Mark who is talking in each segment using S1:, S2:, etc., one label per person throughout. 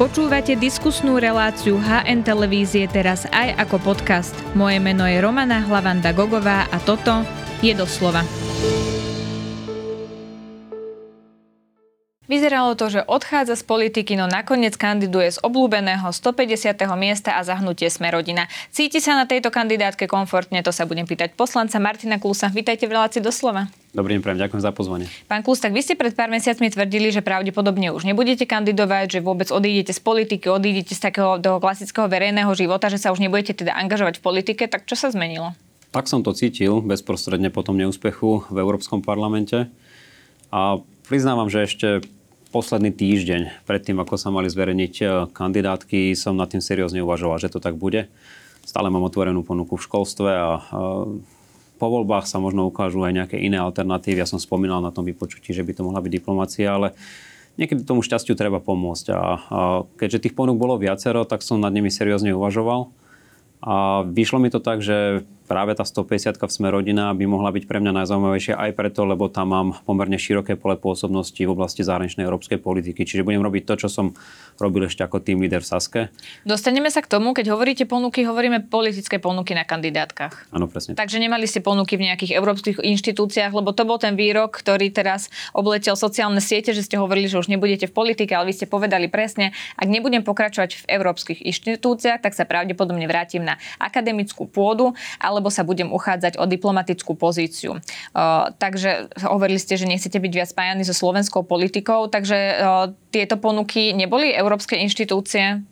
S1: Počúvate diskusnú reláciu HN Televízie teraz aj ako podcast. Moje meno je Romana Hlavanda Gogová a toto je doslova. Vyzeralo to, že odchádza z politiky, no nakoniec kandiduje z obľúbeného 150. miesta a zahnutie sme rodina. Cíti sa na tejto kandidátke komfortne? To sa budem pýtať poslanca Martina Klusa. Vítajte v relácii doslova.
S2: Dobrý deň, prajem, ďakujem za pozvanie.
S1: Pán Klus, tak vy ste pred pár mesiacmi tvrdili, že pravdepodobne už nebudete kandidovať, že vôbec odídete z politiky, odídete z takého toho klasického verejného života, že sa už nebudete teda angažovať v politike. Tak čo sa zmenilo?
S2: Tak som to cítil bezprostredne po tom neúspechu v Európskom parlamente. A priznávam, že ešte posledný týždeň, predtým ako sa mali zverejniť e, kandidátky, som nad tým seriózne uvažoval, že to tak bude. Stále mám otvorenú ponuku v školstve a e, po voľbách sa možno ukážu aj nejaké iné alternatívy. Ja som spomínal na tom vypočutí, že by to mohla byť diplomácia, ale niekedy tomu šťastiu treba pomôcť. A, a keďže tých ponúk bolo viacero, tak som nad nimi seriózne uvažoval. A vyšlo mi to tak, že práve tá 150 v Sme rodina by mohla byť pre mňa najzaujímavejšia aj preto, lebo tam mám pomerne široké pole pôsobnosti v oblasti zahraničnej európskej politiky. Čiže budem robiť to, čo som robil ešte ako tým líder v Saske.
S1: Dostaneme sa k tomu, keď hovoríte ponuky, hovoríme politické ponuky na kandidátkach.
S2: Áno, presne.
S1: Takže nemali ste ponuky v nejakých európskych inštitúciách, lebo to bol ten výrok, ktorý teraz obletel sociálne siete, že ste hovorili, že už nebudete v politike, ale vy ste povedali presne, ak nebudem pokračovať v európskych inštitúciách, tak sa pravdepodobne vrátim na akademickú pôdu, ale alebo sa budem uchádzať o diplomatickú pozíciu. Uh, takže hovorili ste, že nechcete byť viac spájani so slovenskou politikou, takže uh, tieto ponuky neboli európske inštitúcie?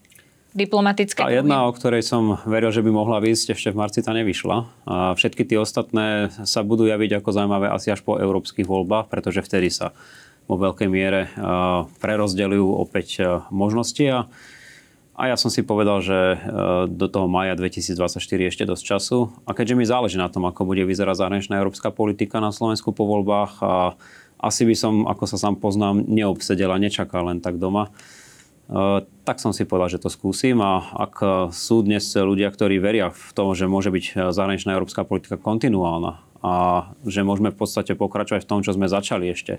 S1: diplomatické.
S2: A jedna, o ktorej som veril, že by mohla výjsť, ešte v marci tá nevyšla. A všetky tie ostatné sa budú javiť ako zaujímavé asi až po európskych voľbách, pretože vtedy sa vo veľkej miere prerozdeľujú opäť možnosti a a ja som si povedal, že e, do toho maja 2024 ešte dosť času. A keďže mi záleží na tom, ako bude vyzerať zahraničná európska politika na Slovensku po voľbách, a asi by som, ako sa sám poznám, neobsedel a nečakal len tak doma, e, tak som si povedal, že to skúsim a ak sú dnes ľudia, ktorí veria v tom, že môže byť zahraničná európska politika kontinuálna a že môžeme v podstate pokračovať v tom, čo sme začali ešte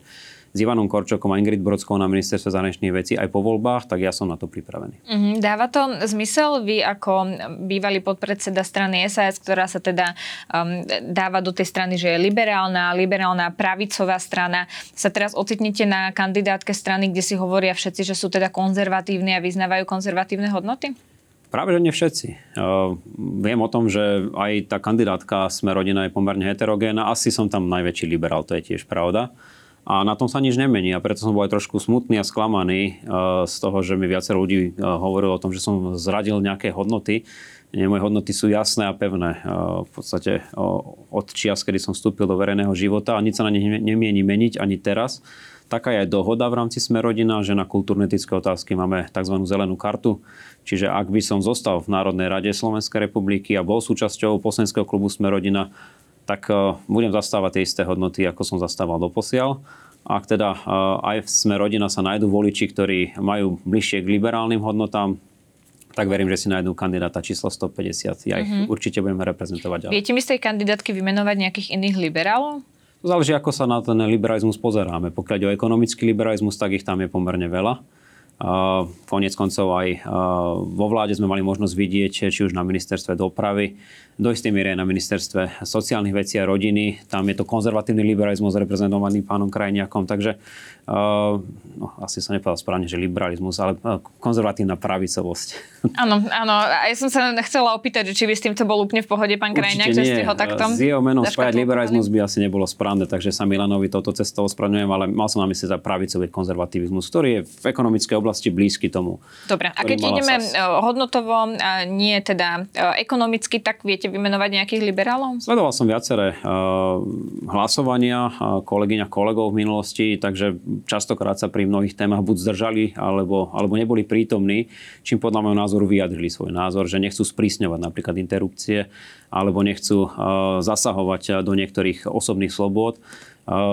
S2: s Ivanom Korčokom a Ingrid Brodskou na ministerstve zahraničných vecí aj po voľbách, tak ja som na to pripravený.
S1: Mm-hmm. Dáva to zmysel? Vy ako bývalý podpredseda strany SAS, ktorá sa teda um, dáva do tej strany, že je liberálna, liberálna pravicová strana, sa teraz ocitnete na kandidátke strany, kde si hovoria všetci, že sú teda konzervatívni a vyznávajú konzervatívne hodnoty?
S2: Práve, že nie všetci. Uh, viem o tom, že aj tá kandidátka Sme rodina je pomerne heterogénna. Asi som tam najväčší liberál, to je tiež pravda. A na tom sa nič nemení a preto som bol aj trošku smutný a sklamaný uh, z toho, že mi viacero ľudí uh, hovorilo o tom, že som zradil nejaké hodnoty. Nie, moje hodnoty sú jasné a pevné. V podstate od čias, kedy som vstúpil do verejného života a nič sa na ne nemieni meniť ani teraz. Taká je aj dohoda v rámci Sme rodina, že na kultúrne-etické otázky máme tzv. zelenú kartu. Čiže ak by som zostal v Národnej rade Slovenskej republiky a bol súčasťou poslaneckého klubu Sme rodina, tak e, budem zastávať tie isté hodnoty, ako som zastával doposiaľ. Ak teda e, aj v Sme rodina sa nájdú voliči, ktorí majú bližšie k liberálnym hodnotám, tak verím, že si nájdú kandidáta číslo 150. Ja ich mm-hmm. určite budeme reprezentovať ďalej.
S1: Viete mi z tej kandidátky vymenovať nejakých iných liberálov?
S2: Záleží, ako sa na ten liberalizmus pozeráme. Pokiaľ ide o ekonomický liberalizmus, tak ich tam je pomerne veľa. Uh, konec koncov aj uh, vo vláde sme mali možnosť vidieť, či už na ministerstve dopravy, do istej miery aj na ministerstve sociálnych vecí a rodiny. Tam je to konzervatívny liberalizmus reprezentovaný pánom Krajniakom. Takže no, asi sa nepovedal správne, že liberalizmus, ale konzervatívna pravicovosť.
S1: Áno, áno. A ja som sa chcela opýtať, či by s týmto bol úplne v pohode pán Krajniak, že ste ho takto...
S2: S jeho menom spájať liberalizmus by asi nebolo správne, takže sa Milanovi toto cestou ospravedlňujem, ale mal som na mysli za pravicový konzervativizmus, ktorý je v ekonomickej oblasti oblasti blízky tomu.
S1: Dobre, a keď ideme SAS. E, hodnotovo, a nie teda e, ekonomicky, tak viete vymenovať nejakých liberálov?
S2: Sledoval som viaceré uh, hlasovania kolegyň a kolegov v minulosti, takže častokrát sa pri mnohých témach buď zdržali, alebo, alebo neboli prítomní, čím podľa môjho názoru vyjadrili svoj názor, že nechcú sprísňovať napríklad interrupcie, alebo nechcú zasahovať do niektorých osobných slobôd.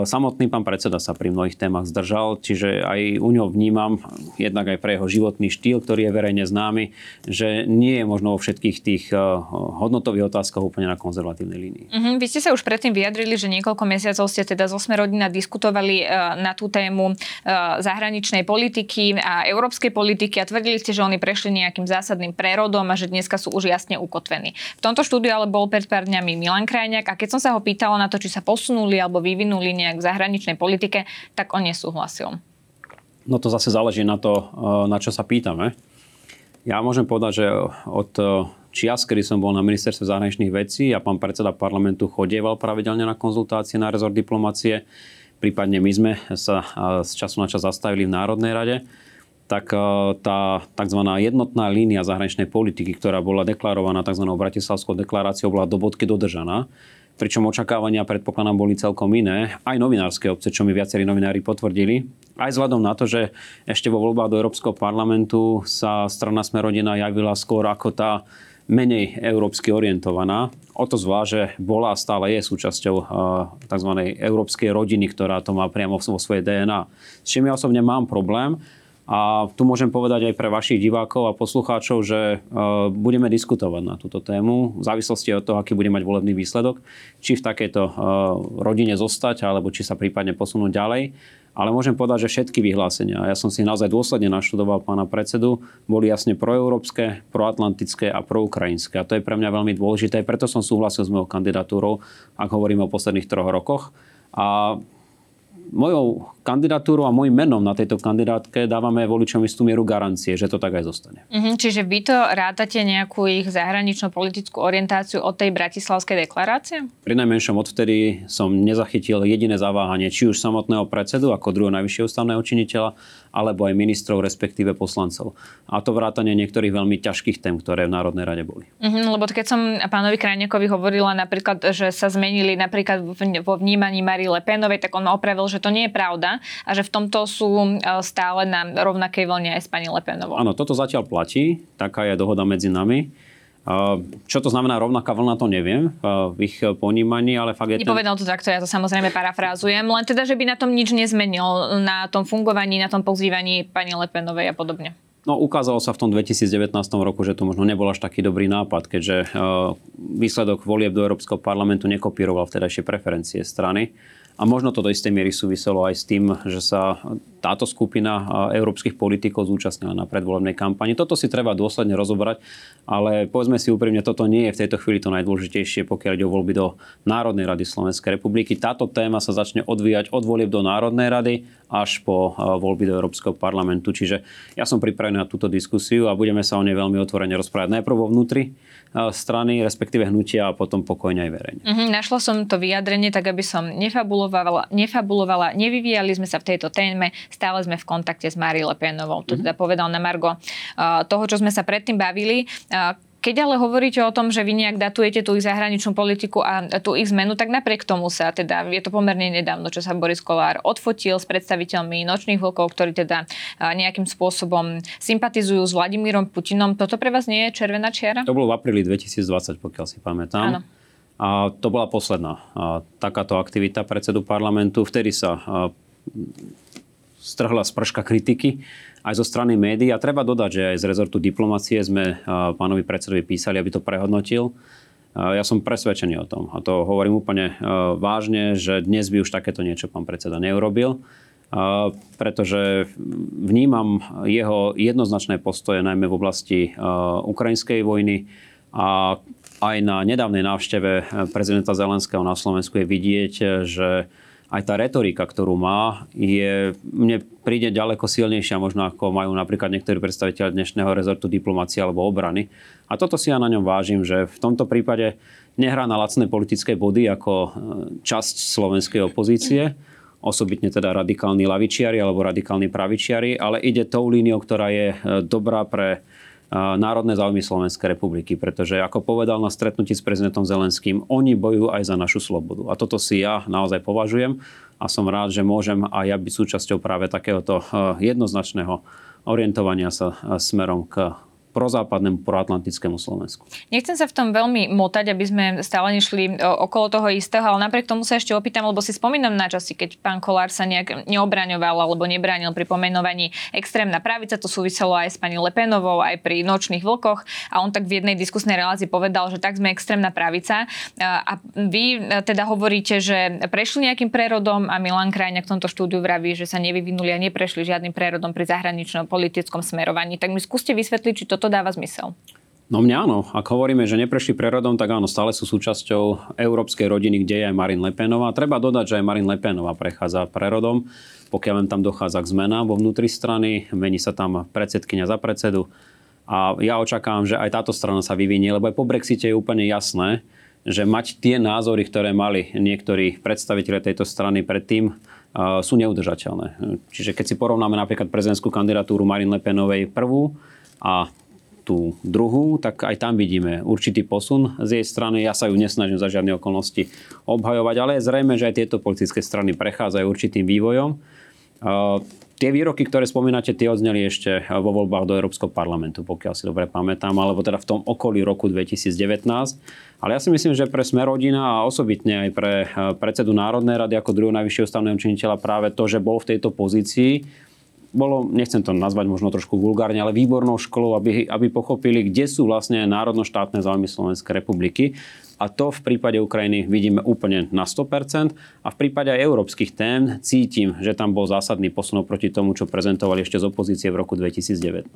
S2: Samotný pán predseda sa pri mnohých témach zdržal, čiže aj u ňo vnímam, jednak aj pre jeho životný štýl, ktorý je verejne známy, že nie je možno vo všetkých tých hodnotových otázkach úplne na konzervatívnej línii.
S1: Uh-huh. Vy ste sa už predtým vyjadrili, že niekoľko mesiacov ste teda zo Smerodina diskutovali na tú tému zahraničnej politiky a európskej politiky a tvrdili ste, že oni prešli nejakým zásadným prerodom a že dneska sú už jasne ukotvení. V tomto štúdiu ale bol pred pár dňami Milan Krajňák a keď som sa ho pýtala na to, či sa posunuli alebo vyvinuli nejak v zahraničnej politike, tak on nesúhlasil.
S2: No to zase záleží na to, eh, na čo sa pýtame. Ja môžem povedať, že od eh, čias, kedy som bol na ministerstve zahraničných vecí a pán predseda parlamentu chodieval pravidelne na konzultácie na rezort diplomácie, prípadne my sme sa eh, z času na čas zastavili v Národnej rade, tak tá tzv. jednotná línia zahraničnej politiky, ktorá bola deklarovaná tzv. Bratislavskou deklaráciou, bola do bodky dodržaná pričom očakávania predpokladám boli celkom iné. Aj novinárske obce, čo mi viacerí novinári potvrdili. Aj vzhľadom na to, že ešte vo voľbách do Európskeho parlamentu sa strana Smerodina javila skôr ako tá menej európsky orientovaná. O to zvlášť, že bola a stále je súčasťou uh, tzv. európskej rodiny, ktorá to má priamo vo svojej DNA. S čím ja osobne mám problém, a tu môžem povedať aj pre vašich divákov a poslucháčov, že e, budeme diskutovať na túto tému v závislosti od toho, aký bude mať volebný výsledok, či v takejto e, rodine zostať, alebo či sa prípadne posunúť ďalej. Ale môžem povedať, že všetky vyhlásenia, ja som si naozaj dôsledne naštudoval pána predsedu, boli jasne proeurópske, proatlantické a proukrajinské. A to je pre mňa veľmi dôležité, preto som súhlasil s mojou kandidatúrou, ak hovoríme o posledných troch rokoch. A mojou kandidatúrou a môjim menom na tejto kandidátke dávame voličom istú mieru garancie, že to tak aj zostane.
S1: Mm-hmm, čiže vy to rátate nejakú ich zahraničnú politickú orientáciu od tej bratislavskej deklarácie?
S2: Pri najmenšom odvtedy som nezachytil jediné zaváhanie, či už samotného predsedu ako druhého najvyššieho ústavného činiteľa, alebo aj ministrov, respektíve poslancov. A to vrátanie niektorých veľmi ťažkých tém, ktoré v Národnej rade boli.
S1: Mm-hmm, lebo keď som pánovi Krajňakovi hovorila napríklad, že sa zmenili napríklad vo vnímaní Marie Le Penovej, tak on ma opravil, že to nie je pravda a že v tomto sú e, stále na rovnakej vlne aj s pani Lepenovou.
S2: Áno, toto zatiaľ platí, taká je dohoda medzi nami. Čo to znamená rovnaká vlna, to neviem v ich ponímaní, ale fakt je
S1: Nepovedal ten... to takto, ja to samozrejme parafrázujem, len teda, že by na tom nič nezmenil, na tom fungovaní, na tom pozývaní pani Lepenovej a podobne.
S2: No ukázalo sa v tom 2019 roku, že to možno nebol až taký dobrý nápad, keďže výsledok volieb do Európskeho parlamentu nekopíroval vtedajšie preferencie strany. A možno to do istej miery súviselo aj s tým, že sa táto skupina európskych politikov zúčastnila na predvolebnej kampani. Toto si treba dôsledne rozobrať, ale povedzme si úprimne, toto nie je v tejto chvíli to najdôležitejšie, pokiaľ ide o voľby do Národnej rady Slovenskej republiky. Táto téma sa začne odvíjať od volieb do Národnej rady až po voľby do Európskeho parlamentu. Čiže ja som pripravený na túto diskusiu a budeme sa o nej veľmi otvorene rozprávať najprv vo vnútri strany, respektíve hnutia a potom pokojne aj verejne.
S1: Mm-hmm, našla som to vyjadrenie tak, aby som nefabulovala, nefabulovala, nevyvíjali sme sa v tejto téme, stále sme v kontakte s Marie Le Penovou. To mm-hmm. teda povedal na Margo uh, toho, čo sme sa predtým bavili. Uh, keď ale hovoríte o tom, že vy nejak datujete tú ich zahraničnú politiku a tú ich zmenu, tak napriek tomu sa teda, je to pomerne nedávno, čo sa Boris Kolár odfotil s predstaviteľmi nočných vlkov, ktorí teda nejakým spôsobom sympatizujú s Vladimírom Putinom. Toto pre vás nie je červená čiara?
S2: To bolo v apríli 2020, pokiaľ si pamätám. Áno. A to bola posledná a takáto aktivita predsedu parlamentu. Vtedy sa strhla sprška kritiky aj zo strany médií. A treba dodať, že aj z rezortu diplomacie sme pánovi predsedovi písali, aby to prehodnotil. Ja som presvedčený o tom a to hovorím úplne vážne, že dnes by už takéto niečo pán predseda neurobil, pretože vnímam jeho jednoznačné postoje najmä v oblasti ukrajinskej vojny a aj na nedávnej návšteve prezidenta Zelenského na Slovensku je vidieť, že aj tá retorika, ktorú má, je, mne príde ďaleko silnejšia, možno ako majú napríklad niektorí predstaviteľ dnešného rezortu diplomácie alebo obrany. A toto si ja na ňom vážim, že v tomto prípade nehrá na lacné politické body ako e, časť slovenskej opozície, osobitne teda radikálni lavičiari alebo radikálni pravičiari, ale ide tou líniou, ktorá je e, dobrá pre národné záujmy Slovenskej republiky, pretože ako povedal na stretnutí s prezidentom Zelenským, oni bojujú aj za našu slobodu. A toto si ja naozaj považujem a som rád, že môžem aj ja byť súčasťou práve takéhoto jednoznačného orientovania sa smerom k prozápadnému, proatlantickému Slovensku.
S1: Nechcem sa v tom veľmi motať, aby sme stále nešli okolo toho istého, ale napriek tomu sa ešte opýtam, lebo si spomínam na časy, keď pán Kolár sa nejak neobraňoval alebo nebránil pri pomenovaní extrémna pravica, to súviselo aj s pani Lepenovou, aj pri nočných vlkoch a on tak v jednej diskusnej relácii povedal, že tak sme extrémna pravica. A vy teda hovoríte, že prešli nejakým prerodom a Milan Krajňák v tomto štúdiu vraví, že sa nevyvinuli a neprešli žiadnym prerodom pri zahraničnom politickom smerovaní. Tak mi skúste vysvetliť, či toto dáva zmysel.
S2: No mňa áno. Ak hovoríme, že neprešli prerodom, tak áno, stále sú súčasťou európskej rodiny, kde je aj Marin Lepenová. Treba dodať, že aj Marin Lepenová prechádza prerodom, pokiaľ len tam dochádza k zmenám vo vnútri strany, mení sa tam predsedkynia za predsedu. A ja očakávam, že aj táto strana sa vyvinie, lebo aj po Brexite je úplne jasné, že mať tie názory, ktoré mali niektorí predstaviteľe tejto strany predtým, sú neudržateľné. Čiže keď si porovnáme napríklad prezidentskú kandidatúru Marine Le Penovej prvú a tú druhú, tak aj tam vidíme určitý posun z jej strany. Ja sa ju nesnažím za žiadne okolnosti obhajovať, ale je zrejme, že aj tieto politické strany prechádzajú určitým vývojom. Tie výroky, ktoré spomínate, tie odzneli ešte vo voľbách do Európskeho parlamentu, pokiaľ si dobre pamätám, alebo teda v tom okolí roku 2019. Ale ja si myslím, že pre Smer rodina a osobitne aj pre predsedu Národnej rady ako druhého najvyššieho stavného činiteľa práve to, že bol v tejto pozícii, bolo, nechcem to nazvať možno trošku vulgárne, ale výbornou školou, aby, aby pochopili, kde sú vlastne národno-štátne záujmy Slovenskej republiky a to v prípade Ukrajiny vidíme úplne na 100% a v prípade aj európskych tém cítim, že tam bol zásadný posun proti tomu, čo prezentovali ešte z opozície v roku 2019.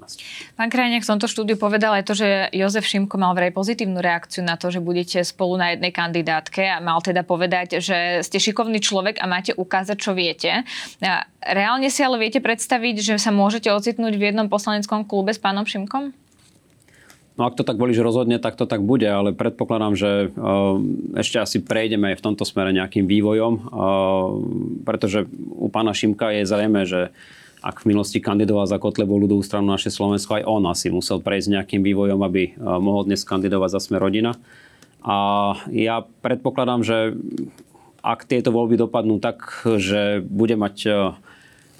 S1: Pán Krajniak v tomto štúdiu povedal aj to, že Jozef Šimko mal vraj pozitívnu reakciu na to, že budete spolu na jednej kandidátke a mal teda povedať, že ste šikovný človek a máte ukázať, čo viete. Reálne si ale viete predstaviť, že sa môžete ocitnúť v jednom poslaneckom klube s pánom Šimkom?
S2: No ak to tak že rozhodne, tak to tak bude, ale predpokladám, že uh, ešte asi prejdeme aj v tomto smere nejakým vývojom, uh, pretože u pána Šimka je zrejme, že ak v minulosti kandidoval za Kotlebov ľudovú stranu naše Slovensko, aj on asi musel prejsť nejakým vývojom, aby uh, mohol dnes kandidovať za sme rodina. A ja predpokladám, že ak tieto voľby dopadnú tak, že bude mať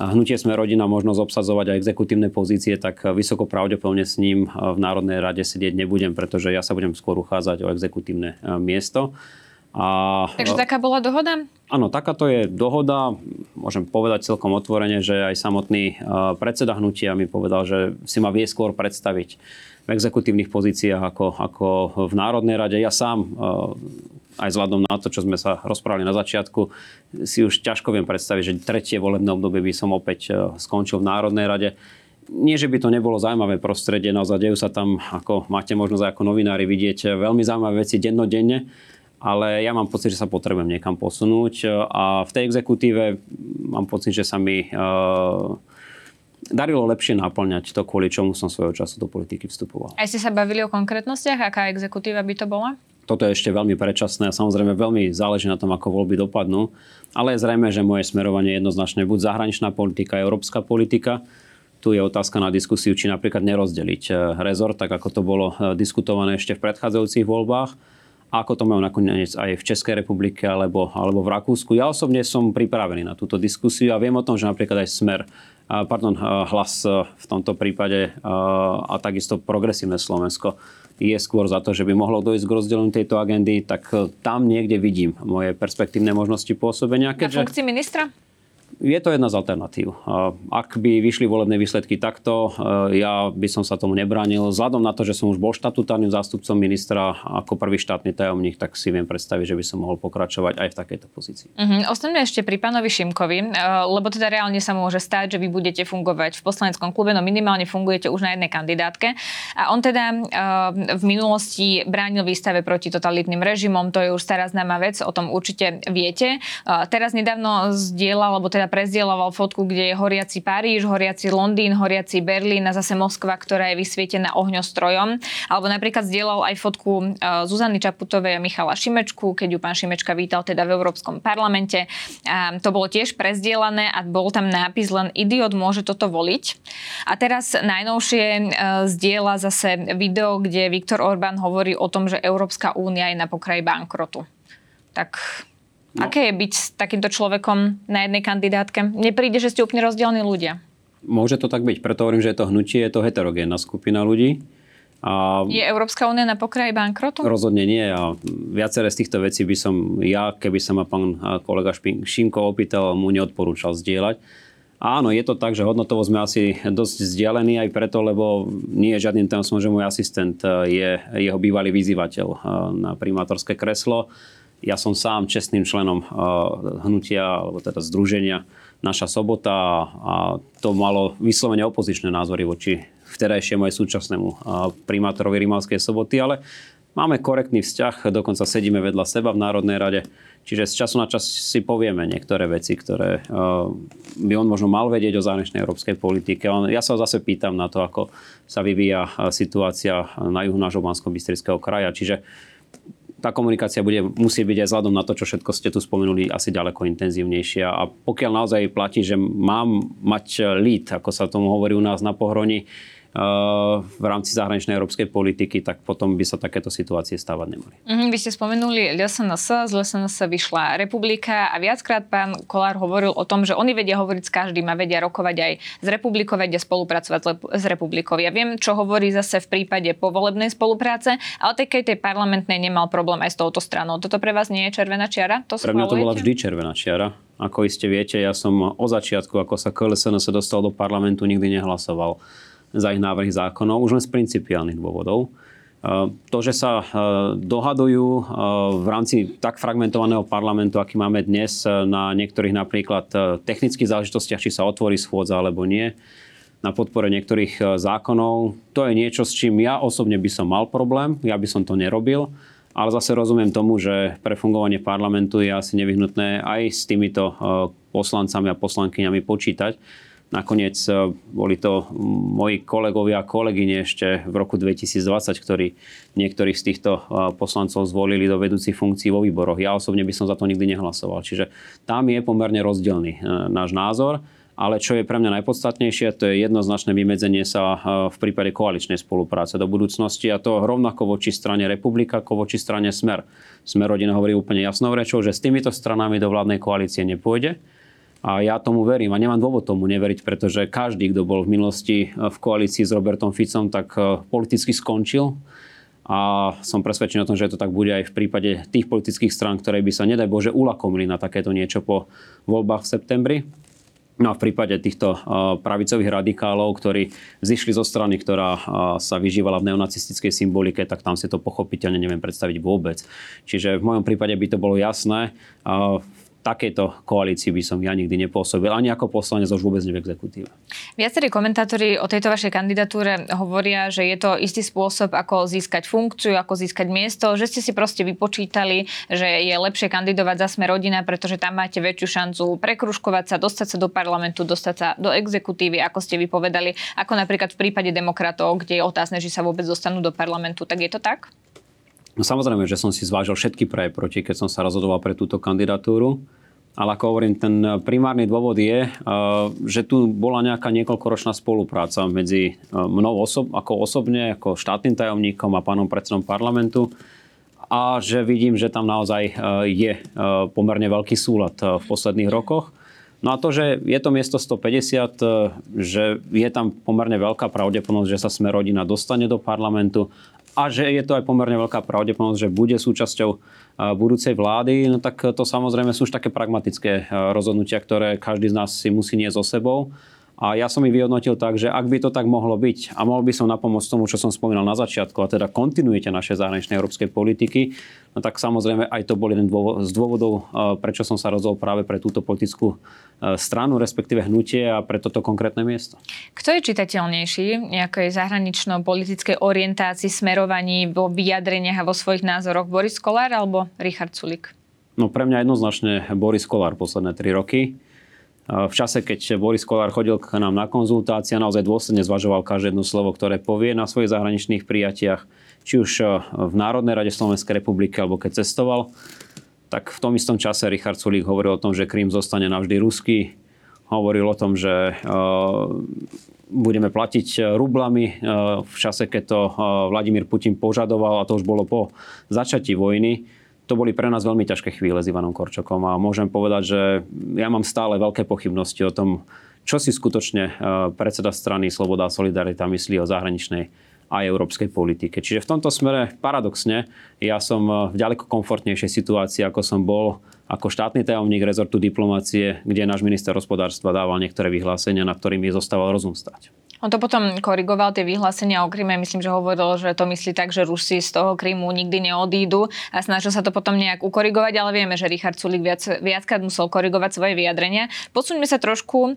S2: hnutie sme rodina možnosť obsadzovať aj exekutívne pozície, tak vysoko pravdepodobne s ním v Národnej rade sedieť nebudem, pretože ja sa budem skôr uchádzať o exekutívne e, miesto.
S1: A, Takže taká bola dohoda?
S2: Áno, takáto je dohoda. Môžem povedať celkom otvorene, že aj samotný e, predseda hnutia mi povedal, že si ma vie skôr predstaviť v exekutívnych pozíciách ako, ako v Národnej rade. Ja sám e, aj vzhľadom na to, čo sme sa rozprávali na začiatku, si už ťažko viem predstaviť, že tretie volebné obdobie by som opäť e, skončil v Národnej rade. Nie, že by to nebolo zaujímavé prostredie, naozaj dejú sa tam, ako máte možnosť ako novinári vidieť, veľmi zaujímavé veci dennodenne, ale ja mám pocit, že sa potrebujem niekam posunúť e, a v tej exekutíve mám pocit, že sa mi uh, darilo lepšie naplňať to, kvôli čomu som svojho času do politiky vstupoval.
S1: A ste sa bavili o konkrétnostiach? Aká exekutíva by to bola?
S2: Toto je ešte veľmi predčasné a samozrejme veľmi záleží na tom, ako voľby dopadnú. Ale je zrejme, že moje smerovanie je jednoznačne buď zahraničná politika, európska politika. Tu je otázka na diskusiu, či napríklad nerozdeliť eh, rezort, tak ako to bolo diskutované ešte v predchádzajúcich voľbách ako to majú nakoniec aj v Českej republike alebo, alebo v Rakúsku. Ja osobne som pripravený na túto diskusiu a viem o tom, že napríklad aj Smer, pardon, hlas v tomto prípade a takisto progresívne Slovensko je skôr za to, že by mohlo dojsť k rozdeleniu tejto agendy, tak eh, tam niekde vidím moje perspektívne možnosti pôsobenia.
S1: Keďže... Na funkcii ministra?
S2: Je to jedna z alternatív. Ak by vyšli volebné výsledky takto, e, ja by som sa tomu nebránil. Vzhľadom na to, že som už bol štatutárnym zástupcom ministra ako prvý štátny tajomník, tak si viem predstaviť, že by som mohol pokračovať aj v takejto pozícii.
S1: Uh-huh. Ostaňme ešte pri pánovi Šimkovi, e, lebo teda reálne sa môže stať, že vy budete fungovať v poslaneckom klube, no minimálne fungujete už na jednej kandidátke. A on teda e, v minulosti bránil výstave proti totalitným režimom, to je už stará známa vec, o tom určite viete. Teraz nedávno zdieľal, alebo teda prezdielával fotku, kde je horiaci Paríž, horiaci Londýn, horiaci Berlín a zase Moskva, ktorá je vysvietená ohňostrojom. Alebo napríklad zdieľal aj fotku e, Zuzany Čaputovej a Michala Šimečku, keď ju pán Šimečka vítal teda v Európskom parlamente. A to bolo tiež prezdielané a bol tam nápis len idiot môže toto voliť. A teraz najnovšie e, zdieľa zase video, kde Viktor Orbán hovorí o tom, že Európska únia je na pokraji bankrotu. Tak No. Aké je byť s takýmto človekom na jednej kandidátke? Nepríde, že ste úplne rozdielni ľudia.
S2: Môže to tak byť, preto hovorím, že je to hnutie, je to heterogénna skupina ľudí.
S1: A je Európska únia na pokraji bankrotu?
S2: Rozhodne nie a viaceré z týchto vecí by som ja, keby sa ma pán kolega Šinko opýtal, mu neodporúčal zdieľať. Áno, je to tak, že hodnotovo sme asi dosť vzdialení aj preto, lebo nie je žiadnym tajomstvom, že môj asistent je jeho bývalý vyzývateľ na primátorské kreslo. Ja som sám čestným členom hnutia, alebo teda združenia Naša sobota a to malo vyslovene opozičné názory voči vtedajšiemu aj súčasnému primátorovi Rimavskej soboty, ale máme korektný vzťah, dokonca sedíme vedľa seba v Národnej rade, čiže z času na čas si povieme niektoré veci, ktoré by on možno mal vedieť o zahraničnej európskej politike. Ja sa zase pýtam na to, ako sa vyvíja situácia na juhu nášho bansko kraja, čiže tá komunikácia bude musieť byť aj vzhľadom na to, čo všetko ste tu spomenuli, asi ďaleko intenzívnejšia. A pokiaľ naozaj platí, že mám mať lead, ako sa tomu hovorí u nás na pohroni, v rámci zahraničnej európskej politiky, tak potom by sa takéto situácie stávať nemali.
S1: Mm, vy ste spomenuli LSNS, z LSNS vyšla republika a viackrát pán Kolár hovoril o tom, že oni vedia hovoriť s každým a vedia rokovať aj z republikou, vedia spolupracovať s republikou. Ja viem, čo hovorí zase v prípade povolebnej spolupráce, ale tej, tej parlamentnej nemal problém aj s touto stranou. Toto pre vás nie je červená čiara?
S2: To pre mňa to bola vždy červená čiara. Ako iste viete, ja som o začiatku, ako sa KLSN sa dostal do parlamentu, nikdy nehlasoval za ich návrhy zákonov, už len z principiálnych dôvodov. E, to, že sa e, dohadujú e, v rámci tak fragmentovaného parlamentu, aký máme dnes, na niektorých napríklad technických záležitostiach, či sa otvorí schôdza alebo nie, na podpore niektorých zákonov, to je niečo, s čím ja osobne by som mal problém, ja by som to nerobil, ale zase rozumiem tomu, že pre fungovanie parlamentu je asi nevyhnutné aj s týmito poslancami a poslankyňami počítať Nakoniec e, boli to moji kolegovia a kolegyne ešte v roku 2020, ktorí niektorých z týchto e, poslancov zvolili do vedúcich funkcií vo výboroch. Ja osobne by som za to nikdy nehlasoval. Čiže tam je pomerne rozdielný e, náš názor. Ale čo je pre mňa najpodstatnejšie, to je jednoznačné vymedzenie sa v prípade koaličnej spolupráce do budúcnosti a to rovnako voči strane Republika, ako voči strane Smer. Smer rodina hovorí úplne jasnou rečou, že s týmito stranami do vládnej koalície nepôjde a ja tomu verím a nemám dôvod tomu neveriť, pretože každý, kto bol v minulosti v koalícii s Robertom Ficom, tak e, politicky skončil. A som presvedčený o tom, že to tak bude aj v prípade tých politických strán, ktoré by sa, nedaj Bože, ulakomili na takéto niečo po voľbách v septembri. No a v prípade týchto e, pravicových radikálov, ktorí zišli zo strany, ktorá e, sa vyžívala v neonacistickej symbolike, tak tam si to pochopiteľne neviem predstaviť vôbec. Čiže v mojom prípade by to bolo jasné takejto koalícii by som ja nikdy nepôsobil, ani ako poslanec, už vôbec nie v exekutíve.
S1: Viacerí komentátori o tejto vašej kandidatúre hovoria, že je to istý spôsob, ako získať funkciu, ako získať miesto, že ste si proste vypočítali, že je lepšie kandidovať za sme rodina, pretože tam máte väčšiu šancu prekruškovať sa, dostať sa do parlamentu, dostať sa do exekutívy, ako ste vypovedali, ako napríklad v prípade demokratov, kde je otázne, že sa vôbec dostanú do parlamentu. Tak je to tak?
S2: No samozrejme, že som si zvážil všetky pre proti, keď som sa rozhodoval pre túto kandidatúru. Ale ako hovorím, ten primárny dôvod je, eh, že tu bola nejaká niekoľkoročná spolupráca medzi eh, mnou osob, ako osobne, ako štátnym tajomníkom a pánom predsedom parlamentu a že vidím, že tam naozaj eh, je pomerne veľký súlad v posledných rokoch. No a to, že je to miesto 150, že je tam pomerne veľká pravdepodobnosť, že sa sme rodina dostane do parlamentu a že je to aj pomerne veľká pravdepodobnosť, že bude súčasťou budúcej vlády, no tak to samozrejme sú už také pragmatické rozhodnutia, ktoré každý z nás si musí niesť so sebou. A ja som ich vyhodnotil tak, že ak by to tak mohlo byť a mohol by som napomôcť tomu, čo som spomínal na začiatku, a teda kontinuite našej zahraničnej európskej politiky, no tak samozrejme aj to bol jeden z dôvodov, prečo som sa rozhodol práve pre túto politickú stranu, respektíve hnutie a pre toto konkrétne miesto.
S1: Kto je čitateľnejší nejakej zahranično-politickej orientácii, smerovaní vo vyjadreniach a vo svojich názoroch? Boris Kolár alebo Richard Sulik?
S2: No pre mňa jednoznačne Boris Kolár posledné tri roky v čase, keď Boris Kolár chodil k nám na konzultácie, naozaj dôsledne zvažoval každé jedno slovo, ktoré povie na svojich zahraničných prijatiach, či už e, v Národnej rade Slovenskej republiky, alebo keď cestoval. Tak v tom istom čase Richard Sulík hovoril o tom, že Krím zostane navždy ruský. Hovoril o tom, že e, budeme platiť rublami v čase, keď to Vladimír Putin požadoval, a to už bolo po začatí vojny to boli pre nás veľmi ťažké chvíle s Ivanom Korčokom a môžem povedať, že ja mám stále veľké pochybnosti o tom, čo si skutočne e, predseda strany Sloboda a Solidarita myslí o zahraničnej aj európskej politike. Čiže v tomto smere paradoxne ja som eh, v ďaleko komfortnejšej situácii, ako som bol ako štátny tajomník rezortu diplomácie, kde náš minister hospodárstva dával niektoré vyhlásenia, na ktorými zostával rozum stať.
S1: On to potom korigoval tie vyhlásenia o Kryme, myslím, že hovoril, že to myslí tak, že Rusi z toho Krymu nikdy neodídu a snažil sa to potom nejak ukorigovať, ale vieme, že Richard Sulik viac, viackrát musel korigovať svoje vyjadrenia. Posuňme sa trošku uh,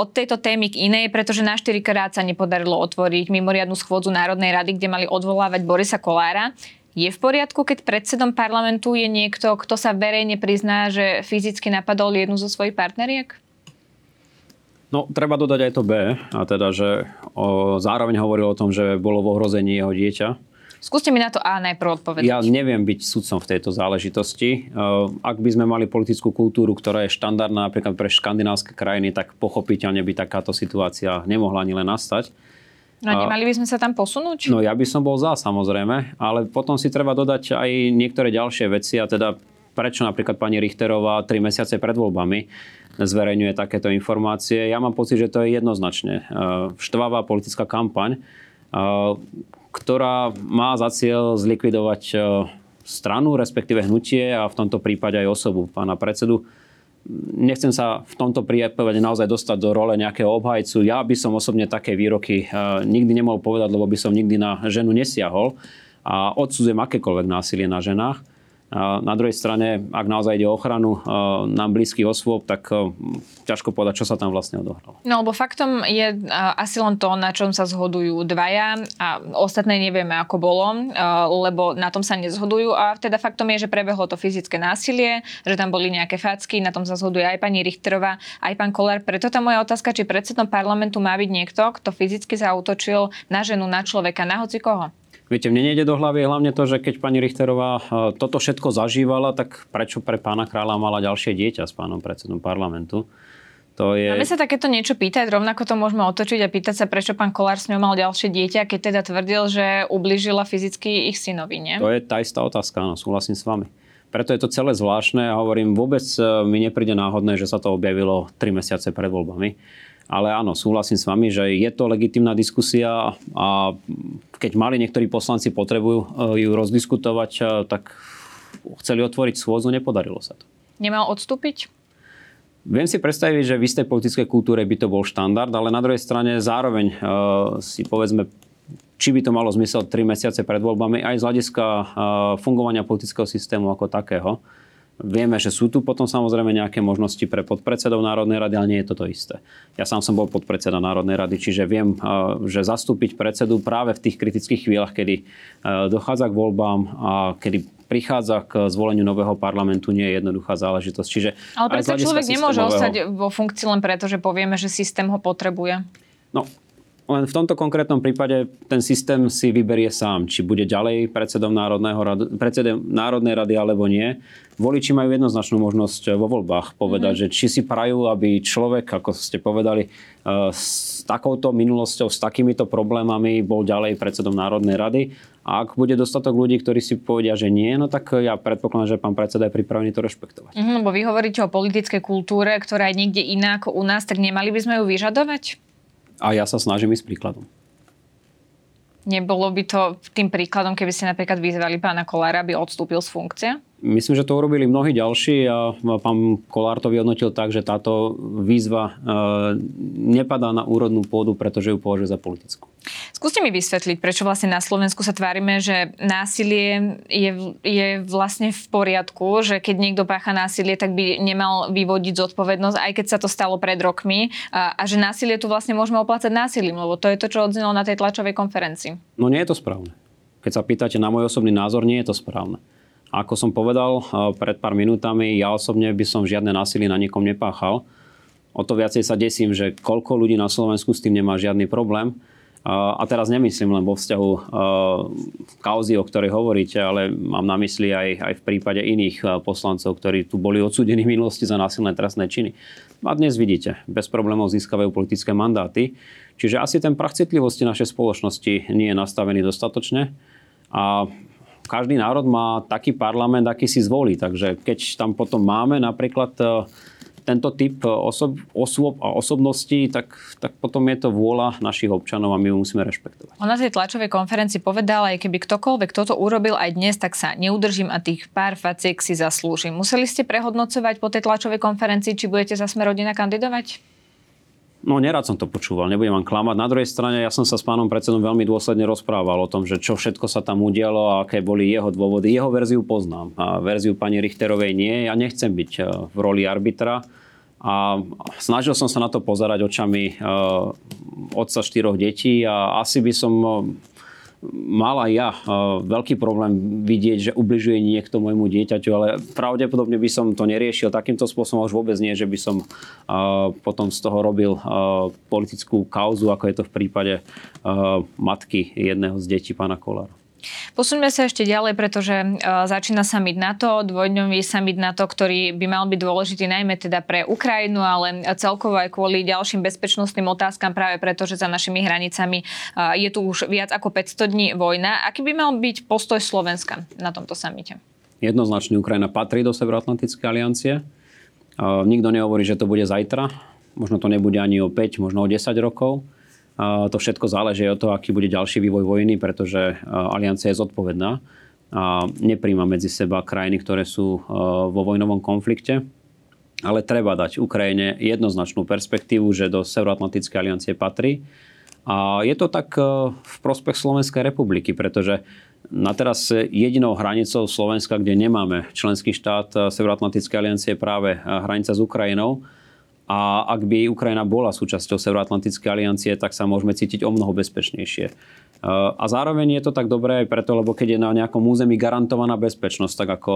S1: od tejto témy k inej, pretože na štyrikrát sa nepodarilo otvoriť mimoriadnu schôdzu Národnej rady, kde mali odvolávať Borisa Kolára. Je v poriadku, keď predsedom parlamentu je niekto, kto sa verejne prizná, že fyzicky napadol jednu zo svojich partneriek?
S2: No, treba dodať aj to B, a teda, že o, zároveň hovoril o tom, že bolo v ohrození jeho dieťa.
S1: Skúste mi na to A najprv odpovedať.
S2: Ja neviem byť sudcom v tejto záležitosti. Ak by sme mali politickú kultúru, ktorá je štandardná napríklad pre škandinávske krajiny, tak pochopiteľne by takáto situácia nemohla ani len nastať.
S1: No nemali by sme sa tam posunúť?
S2: No ja by som bol za, samozrejme, ale potom si treba dodať aj niektoré ďalšie veci a teda prečo napríklad pani Richterová tri mesiace pred voľbami zverejňuje takéto informácie. Ja mám pocit, že to je jednoznačne e, štvavá politická kampaň, e, ktorá má za cieľ zlikvidovať e, stranu, respektíve hnutie a v tomto prípade aj osobu pána predsedu. Nechcem sa v tomto prípade naozaj dostať do role nejakého obhajcu. Ja by som osobne také výroky nikdy nemohol povedať, lebo by som nikdy na ženu nesiahol a odsudzujem akékoľvek násilie na ženách. Na druhej strane, ak naozaj ide o ochranu nám blízkych osôb, tak ťažko povedať, čo sa tam vlastne odohralo.
S1: No lebo faktom je asi len to, na čom sa zhodujú dvaja a ostatné nevieme, ako bolo, lebo na tom sa nezhodujú a teda faktom je, že prebehlo to fyzické násilie, že tam boli nejaké facky, na tom sa zhoduje aj pani Richterová, aj pán Kolár. Preto tá moja otázka, či predsedom parlamentu má byť niekto, kto fyzicky zautočil na ženu, na človeka, na hoci koho.
S2: Viete, mne nejde do hlavy hlavne to, že keď pani Richterová e, toto všetko zažívala, tak prečo pre pána kráľa mala ďalšie dieťa s pánom predsedom parlamentu?
S1: To je... Máme sa takéto niečo pýtať, rovnako to môžeme otočiť a pýtať sa, prečo pán Kolár s ňou mal ďalšie dieťa, keď teda tvrdil, že ubližila fyzicky ich synovi, nie?
S2: To je tá istá otázka, áno, súhlasím s vami. Preto je to celé zvláštne a hovorím, vôbec e, mi nepríde náhodné, že sa to objavilo 3 mesiace pred voľbami. Ale áno, súhlasím s vami, že je to legitimná diskusia a keď mali niektorí poslanci potrebujú eh, ju rozdiskutovať, eh, tak chceli otvoriť schôdzu, nepodarilo sa to.
S1: Nemal odstúpiť?
S2: Viem si predstaviť, že v istej politickej kultúre by to bol štandard, ale na druhej strane zároveň uh, si povedzme, či by to malo zmysel 3 mesiace pred voľbami aj z hľadiska uh, fungovania politického systému ako takého. Vieme, že sú tu potom samozrejme nejaké možnosti pre podpredsedov Národnej rady, ale nie je to to isté. Ja sám som bol podpredseda Národnej rady, čiže viem, že zastúpiť predsedu práve v tých kritických chvíľach, kedy dochádza k voľbám a kedy prichádza k zvoleniu nového parlamentu, nie je jednoduchá záležitosť. Čiže
S1: ale predsa človek nemôže ostať vo funkcii len preto, že povieme, že systém ho potrebuje.
S2: No, len v tomto konkrétnom prípade ten systém si vyberie sám, či bude ďalej predsedom, Národného predsedom Národnej rady alebo nie. Voliči majú jednoznačnú možnosť vo voľbách povedať, mm-hmm. že či si prajú, aby človek, ako ste povedali, eh, s takouto minulosťou, s takýmito problémami bol ďalej predsedom Národnej rady. A ak bude dostatok ľudí, ktorí si povedia, že nie, no tak ja predpokladám, že pán predseda je pripravený to rešpektovať.
S1: Mm, lebo vy hovoríte o politickej kultúre, ktorá je niekde iná ako u nás, tak nemali by sme ju vyžadovať?
S2: A ja sa snažím ísť príkladom.
S1: Nebolo by to tým príkladom, keby ste napríklad vyzvali pána Kolára, aby odstúpil z funkcie?
S2: Myslím, že to urobili mnohí ďalší a pán Kolár to vyhodnotil tak, že táto výzva e, nepadá na úrodnú pôdu, pretože ju považuje za politickú.
S1: Skúste mi vysvetliť, prečo vlastne na Slovensku sa tvárime, že násilie je, je vlastne v poriadku, že keď niekto pácha násilie, tak by nemal vyvodiť zodpovednosť, aj keď sa to stalo pred rokmi a, a že násilie tu vlastne môžeme oplácať násilím, lebo to je to, čo odznelo na tej tlačovej konferencii.
S2: No nie je to správne. Keď sa pýtate na môj osobný názor, nie je to správne. Ako som povedal eh, pred pár minútami, ja osobne by som žiadne násilie na niekom nepáchal. O to viacej sa desím, že koľko ľudí na Slovensku s tým nemá žiadny problém. A teraz nemyslím len vo vzťahu kauzy, o ktorej hovoríte, ale mám na mysli aj, aj v prípade iných poslancov, ktorí tu boli odsúdení v minulosti za násilné trestné činy. A dnes vidíte, bez problémov získavajú politické mandáty. Čiže asi ten prach citlivosti našej spoločnosti nie je nastavený dostatočne. A každý národ má taký parlament, aký si zvolí. Takže keď tam potom máme napríklad tento typ osob, osôb a osobností, tak, tak potom je to vôľa našich občanov a my ju musíme rešpektovať.
S1: On na tej tlačovej konferencii povedal, aj keby ktokoľvek toto urobil aj dnes, tak sa neudržím a tých pár faciek si zaslúžim. Museli ste prehodnocovať po tej tlačovej konferencii, či budete za sme rodina kandidovať?
S2: No, nerad som to počúval, nebudem vám klamať. Na druhej strane, ja som sa s pánom predsedom veľmi dôsledne rozprával o tom, že čo všetko sa tam udialo a aké boli jeho dôvody. Jeho verziu poznám a verziu pani Richterovej nie. Ja nechcem byť e, v roli arbitra a snažil som sa na to pozerať očami e, otca štyroch detí a asi by som e, mala ja veľký problém vidieť, že ubližuje niekto môjmu dieťaťu, ale pravdepodobne by som to neriešil takýmto spôsobom, už vôbec nie, že by som potom z toho robil politickú kauzu, ako je to v prípade matky jedného z detí pána Kolára.
S1: Posuňme sa ešte ďalej, pretože uh, začína summit NATO, dvojdňový summit NATO, ktorý by mal byť dôležitý najmä teda pre Ukrajinu, ale celkovo aj kvôli ďalším bezpečnostným otázkam, práve preto, že za našimi hranicami uh, je tu už viac ako 500 dní vojna. Aký by mal byť postoj Slovenska na tomto samite?
S2: Jednoznačne Ukrajina patrí do Severoatlantickej aliancie. Uh, nikto nehovorí, že to bude zajtra. Možno to nebude ani o 5, možno o 10 rokov to všetko záleží od toho, aký bude ďalší vývoj vojny, pretože aliancia je zodpovedná a nepríjma medzi seba krajiny, ktoré sú vo vojnovom konflikte. Ale treba dať Ukrajine jednoznačnú perspektívu, že do Severoatlantickej aliancie patrí. A je to tak v prospech Slovenskej republiky, pretože na teraz jedinou hranicou Slovenska, kde nemáme členský štát Severoatlantickej aliancie je práve hranica s Ukrajinou. A ak by Ukrajina bola súčasťou Severoatlantickej aliancie, tak sa môžeme cítiť o mnoho bezpečnejšie. A zároveň je to tak dobré aj preto, lebo keď je na nejakom území garantovaná bezpečnosť, tak ako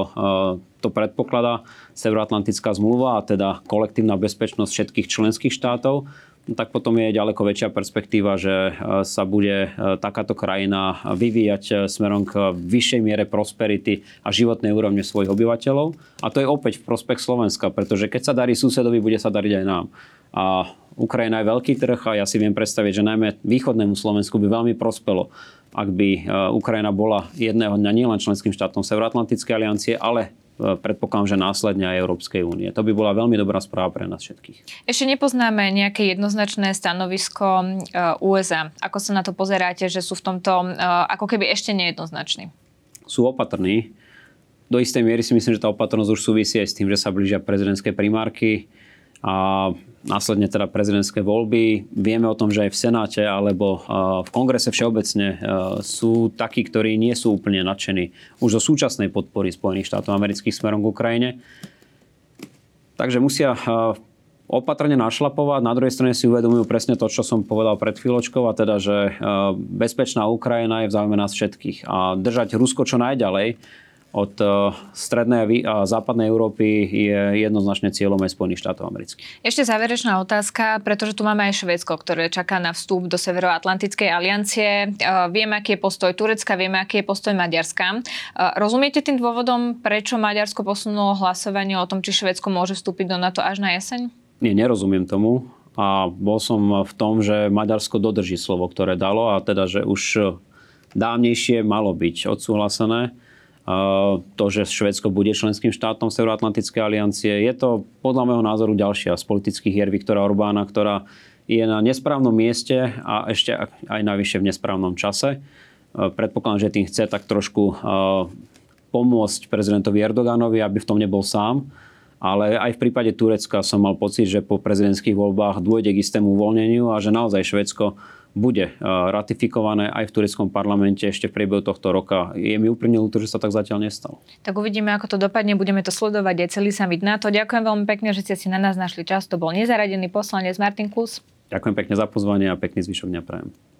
S2: to predpokladá Severoatlantická zmluva, a teda kolektívna bezpečnosť všetkých členských štátov, tak potom je ďaleko väčšia perspektíva, že e, sa bude e, takáto krajina vyvíjať e, smerom k vyššej miere prosperity a životnej úrovne svojich obyvateľov. A to je opäť v prospech Slovenska, pretože keď sa darí susedovi, bude sa dariť aj nám. A Ukrajina je veľký trh a ja si viem predstaviť, že najmä východnému Slovensku by veľmi prospelo, ak by Ukrajina bola jedného dňa nielen členským štátom Severoatlantickej aliancie, ale predpokladám, že následne aj Európskej únie. To by bola veľmi dobrá správa pre nás všetkých.
S1: Ešte nepoznáme nejaké jednoznačné stanovisko e, USA. Ako sa na to pozeráte, že sú v tomto e, ako keby ešte nejednoznační?
S2: Sú opatrní. Do istej miery si myslím, že tá opatrnosť už súvisí aj s tým, že sa blížia prezidentské primárky a následne teda prezidentské voľby. Vieme o tom, že aj v Senáte alebo v kongrese všeobecne sú takí, ktorí nie sú úplne nadšení už zo súčasnej podpory Spojených štátov amerických smerom k Ukrajine. Takže musia opatrne našlapovať. Na druhej strane si uvedomujú presne to, čo som povedal pred chvíľočkou, a teda, že bezpečná Ukrajina je v záujme nás všetkých. A držať Rusko čo najďalej od e, strednej a západnej Európy je jednoznačne cieľom aj Spojených štátov amerických.
S1: Ešte záverečná otázka, pretože tu máme aj Švédsko, ktoré čaká na vstup do Severoatlantickej aliancie. E, vieme, aký je postoj Turecka, vieme, aký je postoj Maďarska. E, rozumiete tým dôvodom, prečo Maďarsko posunulo hlasovanie o tom, či Švédsko môže vstúpiť do NATO až na jeseň?
S2: Nie, nerozumiem tomu. A bol som v tom, že Maďarsko dodrží slovo, ktoré dalo a teda, že už dávnejšie malo byť odsúhlasené to, že Švedsko bude členským štátom Severoatlantickej aliancie. Je to podľa môjho názoru ďalšia z politických hier Viktora Orbána, ktorá je na nesprávnom mieste a ešte aj najvyššie v nesprávnom čase. Predpokladám, že tým chce tak trošku pomôcť prezidentovi Erdoganovi, aby v tom nebol sám. Ale aj v prípade Turecka som mal pocit, že po prezidentských voľbách dôjde k istému uvoľneniu a že naozaj Švedsko bude eh, ratifikované aj v tureckom parlamente ešte v priebehu tohto roka. Je mi úprimne ľúto, že sa tak zatiaľ nestalo.
S1: Tak uvidíme, ako to dopadne. Budeme to sledovať aj celý summit NATO. Ďakujem veľmi pekne, že ste si na nás našli čas. To bol nezaradený poslanec Martin Klus.
S2: Ďakujem pekne za pozvanie a pekný zvyšok dňa prajem.